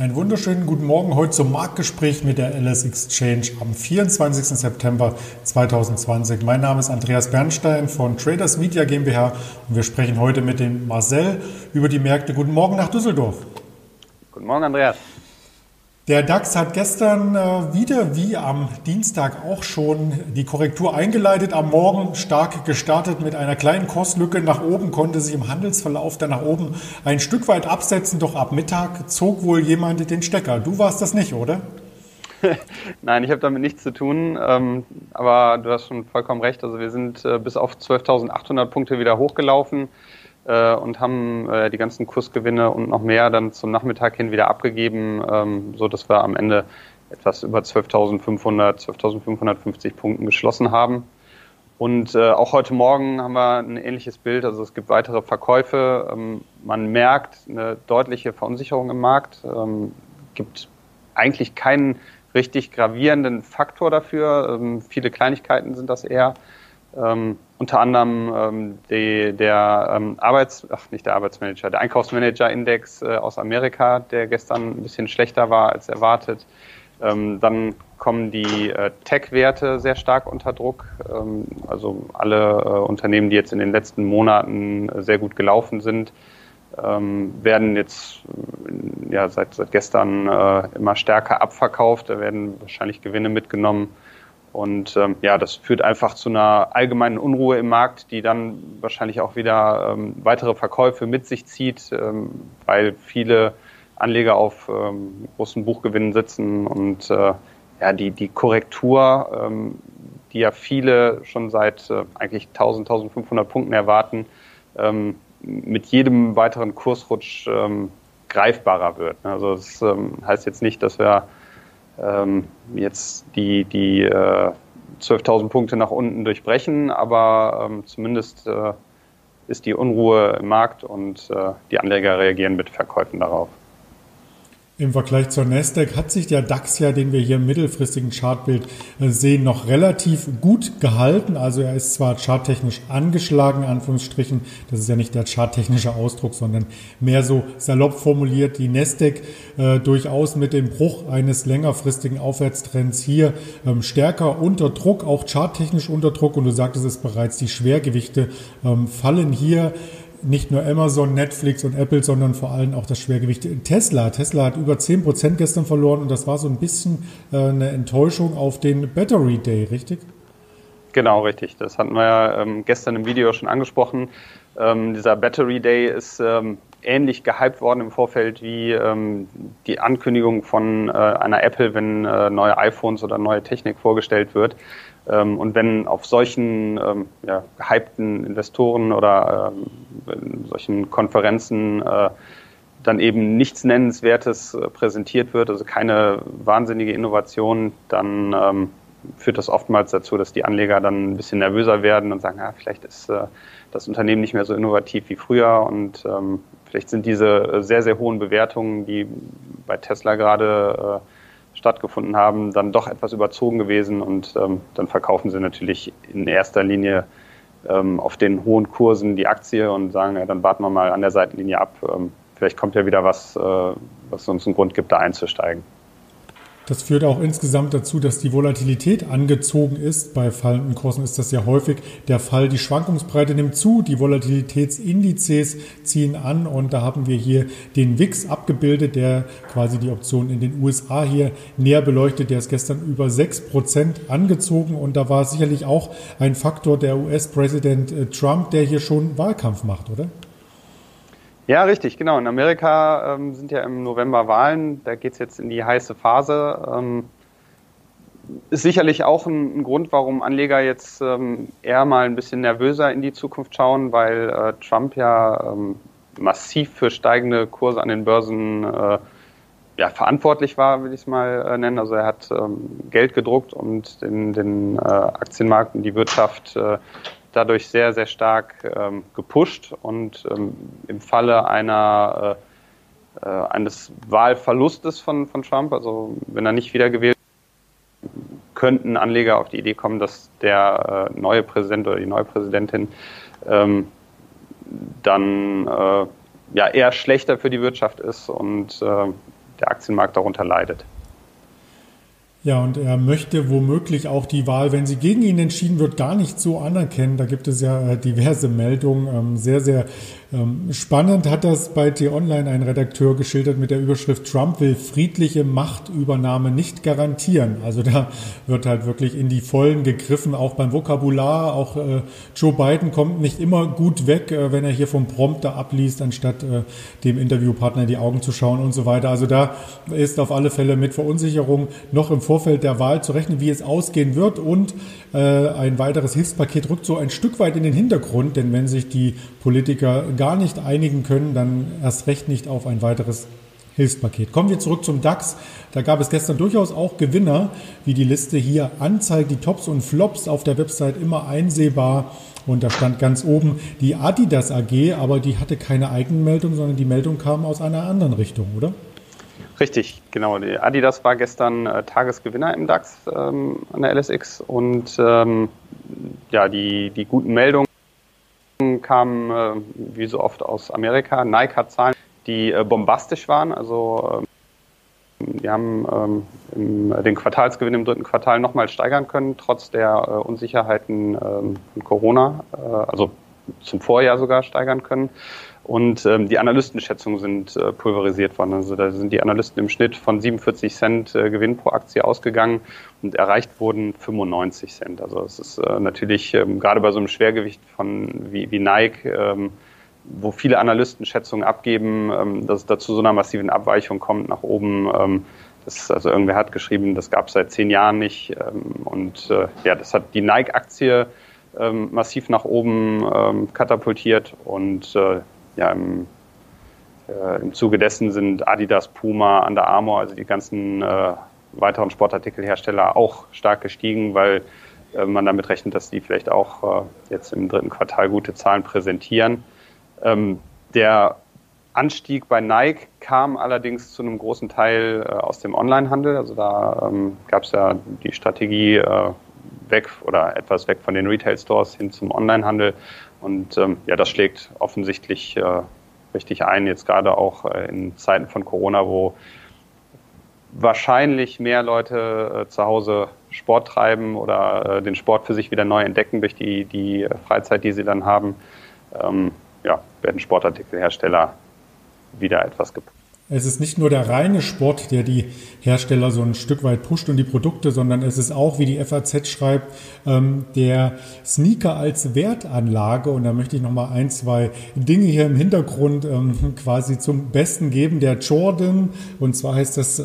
Einen wunderschönen guten Morgen heute zum Marktgespräch mit der LS Exchange am 24. September 2020. Mein Name ist Andreas Bernstein von Traders Media GmbH und wir sprechen heute mit dem Marcel über die Märkte. Guten Morgen nach Düsseldorf. Guten Morgen, Andreas. Der DAX hat gestern äh, wieder, wie am Dienstag auch schon, die Korrektur eingeleitet. Am Morgen stark gestartet mit einer kleinen Kurslücke nach oben, konnte sich im Handelsverlauf dann nach oben ein Stück weit absetzen. Doch ab Mittag zog wohl jemand den Stecker. Du warst das nicht, oder? Nein, ich habe damit nichts zu tun. Ähm, aber du hast schon vollkommen recht. Also wir sind äh, bis auf 12.800 Punkte wieder hochgelaufen äh, und haben äh, die ganzen Kursgewinne und noch mehr dann zum Nachmittag hin wieder abgegeben, ähm, so dass wir am Ende etwas über 12.500, 12.550 Punkten geschlossen haben. Und äh, auch heute Morgen haben wir ein ähnliches Bild. Also es gibt weitere Verkäufe. Ähm, man merkt eine deutliche Verunsicherung im Markt. Ähm, gibt eigentlich keinen richtig gravierenden Faktor dafür. Ähm, viele Kleinigkeiten sind das eher. Ähm, unter anderem ähm, die, der ähm, Arbeits, ach nicht der Arbeitsmanager, der Einkaufsmanager-Index äh, aus Amerika, der gestern ein bisschen schlechter war als erwartet. Ähm, dann kommen die äh, Tech-Werte sehr stark unter Druck. Ähm, also alle äh, Unternehmen, die jetzt in den letzten Monaten äh, sehr gut gelaufen sind, ähm, werden jetzt ja seit, seit gestern äh, immer stärker abverkauft. Da werden wahrscheinlich Gewinne mitgenommen. Und ähm, ja, das führt einfach zu einer allgemeinen Unruhe im Markt, die dann wahrscheinlich auch wieder ähm, weitere Verkäufe mit sich zieht, ähm, weil viele Anleger auf ähm, großen Buchgewinnen sitzen und äh, ja, die, die Korrektur, ähm, die ja viele schon seit äh, eigentlich 1000, 1500 Punkten erwarten, ähm, mit jedem weiteren Kursrutsch ähm, greifbarer wird. Also das ähm, heißt jetzt nicht, dass wir ähm, jetzt die, die äh, 12.000 Punkte nach unten durchbrechen, aber ähm, zumindest äh, ist die Unruhe im Markt und äh, die Anleger reagieren mit Verkäufen darauf. Im Vergleich zur Nasdaq hat sich der DAX ja, den wir hier im mittelfristigen Chartbild äh, sehen, noch relativ gut gehalten. Also er ist zwar charttechnisch angeschlagen, Anführungsstrichen, das ist ja nicht der charttechnische Ausdruck, sondern mehr so salopp formuliert, die Nasdaq äh, durchaus mit dem Bruch eines längerfristigen Aufwärtstrends hier ähm, stärker unter Druck, auch charttechnisch unter Druck. Und du sagtest es bereits, die Schwergewichte ähm, fallen hier nicht nur Amazon, Netflix und Apple, sondern vor allem auch das Schwergewicht Tesla. Tesla hat über 10 Prozent gestern verloren und das war so ein bisschen äh, eine Enttäuschung auf den Battery Day, richtig? Genau, richtig. Das hatten wir ja ähm, gestern im Video schon angesprochen. Ähm, dieser Battery Day ist ähm, ähnlich gehypt worden im Vorfeld wie ähm, die Ankündigung von äh, einer Apple, wenn äh, neue iPhones oder neue Technik vorgestellt wird. Ähm, und wenn auf solchen ähm, ja, gehypten Investoren oder ähm, solchen Konferenzen äh, dann eben nichts Nennenswertes äh, präsentiert wird, also keine wahnsinnige Innovation, dann ähm, führt das oftmals dazu, dass die Anleger dann ein bisschen nervöser werden und sagen, ja, vielleicht ist äh, das Unternehmen nicht mehr so innovativ wie früher und ähm, vielleicht sind diese sehr, sehr hohen Bewertungen, die bei Tesla gerade stattgefunden haben, dann doch etwas überzogen gewesen und ähm, dann verkaufen sie natürlich in erster Linie ähm, auf den hohen Kursen die Aktie und sagen, ja, dann warten wir mal an der Seitenlinie ab. Ähm, vielleicht kommt ja wieder was, äh, was uns einen Grund gibt, da einzusteigen. Das führt auch insgesamt dazu, dass die Volatilität angezogen ist. Bei fallenden Kursen ist das ja häufig der Fall. Die Schwankungsbreite nimmt zu, die Volatilitätsindizes ziehen an und da haben wir hier den WIX abgebildet, der quasi die Option in den USA hier näher beleuchtet. Der ist gestern über 6% angezogen und da war sicherlich auch ein Faktor der US-Präsident äh, Trump, der hier schon Wahlkampf macht, oder? Ja, richtig, genau. In Amerika ähm, sind ja im November Wahlen, da geht es jetzt in die heiße Phase. Ähm, ist sicherlich auch ein, ein, Grund, warum Anleger jetzt ähm, eher mal ein bisschen nervöser in die Zukunft schauen, weil äh, Trump ja ähm, massiv für steigende Kurse an den Börsen äh, ja, verantwortlich war, will ich es mal äh, nennen. Also er hat ähm, Geld gedruckt und den, den äh, Aktienmarkt und die Wirtschaft äh, dadurch sehr, sehr stark ähm, gepusht und ähm, im Falle einer, äh, äh, eines Wahlverlustes von, von Trump, also wenn er nicht wiedergewählt könnten Anleger auf die Idee kommen, dass der äh, neue Präsident oder die neue Präsidentin ähm, dann äh, ja eher schlechter für die Wirtschaft ist und äh, der Aktienmarkt darunter leidet. Ja, und er möchte womöglich auch die Wahl, wenn sie gegen ihn entschieden wird, gar nicht so anerkennen. Da gibt es ja äh, diverse Meldungen. Ähm, sehr, sehr spannend hat das bei T-Online ein Redakteur geschildert mit der Überschrift Trump will friedliche Machtübernahme nicht garantieren. Also da wird halt wirklich in die Vollen gegriffen, auch beim Vokabular. Auch äh, Joe Biden kommt nicht immer gut weg, äh, wenn er hier vom Prompter abliest, anstatt äh, dem Interviewpartner in die Augen zu schauen und so weiter. Also da ist auf alle Fälle mit Verunsicherung noch im Vorfeld der Wahl zu rechnen, wie es ausgehen wird. Und äh, ein weiteres Hilfspaket rückt so ein Stück weit in den Hintergrund, denn wenn sich die Politiker gar nicht einigen können, dann erst recht nicht auf ein weiteres Hilfspaket. Kommen wir zurück zum DAX. Da gab es gestern durchaus auch Gewinner, wie die Liste hier anzeigt. Die Tops und Flops auf der Website immer einsehbar. Und da stand ganz oben die Adidas AG, aber die hatte keine Eigenmeldung, sondern die Meldung kam aus einer anderen Richtung, oder? Richtig, genau. Die Adidas war gestern äh, Tagesgewinner im DAX ähm, an der LSX und ähm, ja, die, die guten Meldungen kamen äh, wie so oft aus Amerika. Nike hat Zahlen, die äh, bombastisch waren. Also äh, wir haben ähm, im, den Quartalsgewinn im dritten Quartal nochmal steigern können, trotz der äh, Unsicherheiten ähm, von Corona, äh, also zum Vorjahr sogar steigern können. Und ähm, die Analystenschätzungen sind äh, pulverisiert worden. Also da sind die Analysten im Schnitt von 47 Cent äh, Gewinn pro Aktie ausgegangen und erreicht wurden 95 Cent. Also es ist äh, natürlich ähm, gerade bei so einem Schwergewicht von wie, wie Nike, ähm, wo viele Analysten Schätzungen abgeben, ähm, dass es dazu so einer massiven Abweichung kommt nach oben. Ähm, das, also irgendwer hat geschrieben, das gab es seit zehn Jahren nicht. Ähm, und äh, ja, das hat die Nike-Aktie ähm, massiv nach oben ähm, katapultiert und äh, ja, im, äh, im Zuge dessen sind Adidas, Puma, Under Armour, also die ganzen äh, weiteren Sportartikelhersteller auch stark gestiegen, weil äh, man damit rechnet, dass die vielleicht auch äh, jetzt im dritten Quartal gute Zahlen präsentieren. Ähm, der Anstieg bei Nike kam allerdings zu einem großen Teil äh, aus dem Onlinehandel. Also da ähm, gab es ja die Strategie äh, weg oder etwas weg von den Retail Stores hin zum Onlinehandel. Und ähm, ja, das schlägt offensichtlich äh, richtig ein, jetzt gerade auch äh, in Zeiten von Corona, wo wahrscheinlich mehr Leute äh, zu Hause Sport treiben oder äh, den Sport für sich wieder neu entdecken durch die, die Freizeit, die sie dann haben. Ähm, ja, werden Sportartikelhersteller wieder etwas gepusht. Es ist nicht nur der reine Sport, der die Hersteller so ein Stück weit pusht und die Produkte, sondern es ist auch, wie die FAZ schreibt, ähm, der Sneaker als Wertanlage. Und da möchte ich nochmal ein, zwei Dinge hier im Hintergrund ähm, quasi zum Besten geben. Der Jordan, und zwar heißt das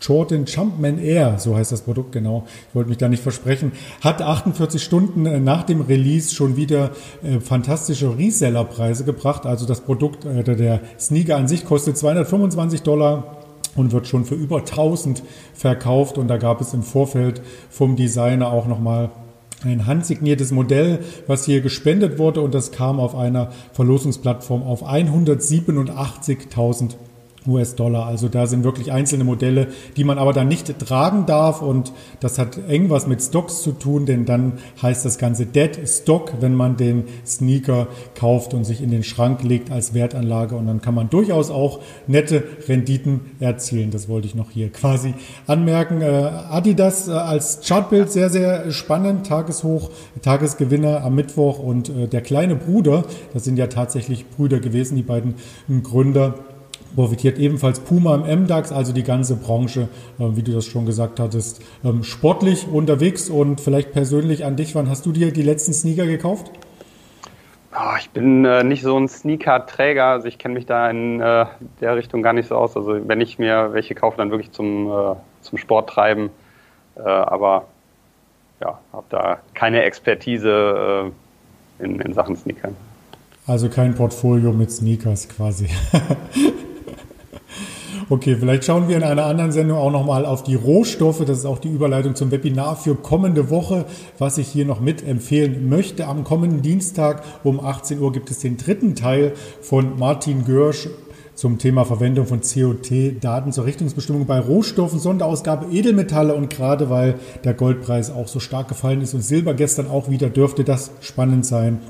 Jordan Jumpman Air, so heißt das Produkt genau, ich wollte mich da nicht versprechen, hat 48 Stunden äh, nach dem Release schon wieder äh, fantastische Resellerpreise gebracht. Also das Produkt, äh, der Sneaker an sich kostet 225 Dollar und wird schon für über 1000 verkauft. Und da gab es im Vorfeld vom Designer auch nochmal ein handsigniertes Modell, was hier gespendet wurde und das kam auf einer Verlosungsplattform auf 187.000 US-Dollar. Also da sind wirklich einzelne Modelle, die man aber dann nicht tragen darf und das hat eng was mit Stocks zu tun, denn dann heißt das Ganze Dead Stock, wenn man den Sneaker kauft und sich in den Schrank legt als Wertanlage und dann kann man durchaus auch nette Renditen erzielen. Das wollte ich noch hier quasi anmerken. Äh, Adidas äh, als Chartbild sehr, sehr spannend. Tageshoch, Tagesgewinner am Mittwoch und äh, der kleine Bruder, das sind ja tatsächlich Brüder gewesen, die beiden Gründer profitiert ebenfalls Puma im MDAX, also die ganze Branche, äh, wie du das schon gesagt hattest, ähm, sportlich unterwegs und vielleicht persönlich an dich. Wann hast du dir die letzten Sneaker gekauft? Oh, ich bin äh, nicht so ein Sneaker-Träger, also ich kenne mich da in äh, der Richtung gar nicht so aus. Also wenn ich mir welche kaufe, dann wirklich zum, äh, zum Sport treiben. Äh, aber ja, habe da keine Expertise äh, in, in Sachen Sneaker. Also kein Portfolio mit Sneakers quasi. Okay, vielleicht schauen wir in einer anderen Sendung auch nochmal auf die Rohstoffe. Das ist auch die Überleitung zum Webinar für kommende Woche, was ich hier noch mit empfehlen möchte. Am kommenden Dienstag um 18 Uhr gibt es den dritten Teil von Martin Görsch zum Thema Verwendung von COT-Daten zur Richtungsbestimmung bei Rohstoffen, Sonderausgabe Edelmetalle und gerade weil der Goldpreis auch so stark gefallen ist und Silber gestern auch wieder, dürfte das spannend sein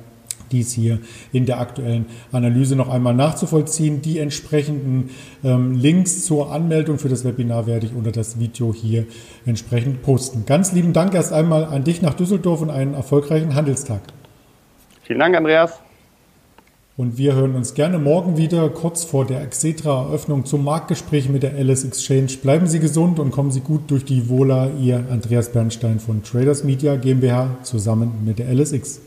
dies hier in der aktuellen Analyse noch einmal nachzuvollziehen. Die entsprechenden ähm, Links zur Anmeldung für das Webinar werde ich unter das Video hier entsprechend posten. Ganz lieben Dank erst einmal an dich nach Düsseldorf und einen erfolgreichen Handelstag. Vielen Dank, Andreas. Und wir hören uns gerne morgen wieder, kurz vor der Xetra-Eröffnung zum Marktgespräch mit der Alice Exchange. Bleiben Sie gesund und kommen Sie gut durch die Wohler. Ihr Andreas Bernstein von Traders Media GmbH zusammen mit der LSX.